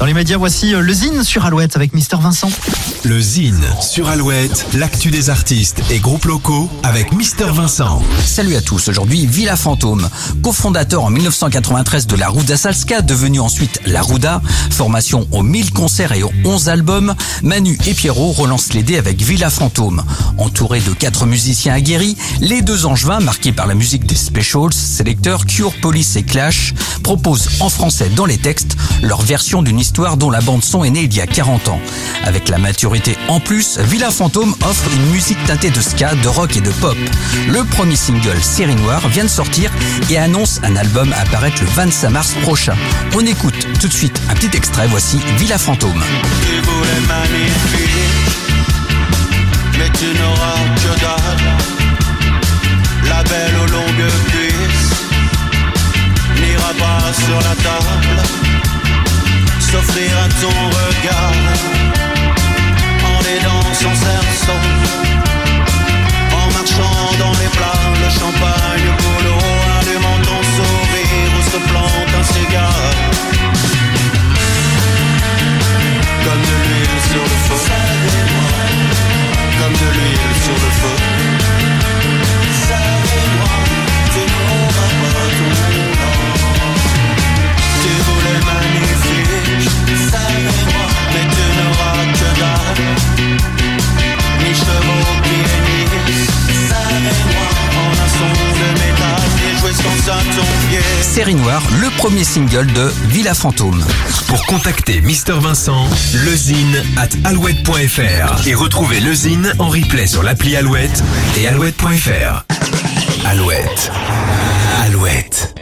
Dans les médias, voici euh, le Zine sur Alouette avec Mister Vincent. Le Zine sur Alouette, l'actu des artistes et groupes locaux avec Mister Vincent. Salut à tous, aujourd'hui Villa Fantôme, cofondateur en 1993 de la Ruda Salska, devenu ensuite la Ruda, formation aux 1000 concerts et aux 11 albums, Manu et Pierrot relancent les dés avec Villa Fantôme. Entourés de quatre musiciens aguerris, les deux angevins, marqués par la musique des Specials, Selector, Cure, Police et Clash, proposent en français dans les textes leur version d'une histoire dont la bande son est née il y a 40 ans. Avec la maturité en plus, Villa Fantôme offre une musique teintée de ska, de rock et de pop. Le premier single, Série Noire, vient de sortir et annonce un album à apparaître le 25 mars prochain. On écoute tout de suite un petit extrait, voici Villa Fantôme. S'offrir à ton regard Série Noire, le premier single de Villa Fantôme. Pour contacter Mister Vincent, lezine at alouette.fr et retrouver lezine en replay sur l'appli Alouette et alouette.fr. Alouette. Alouette.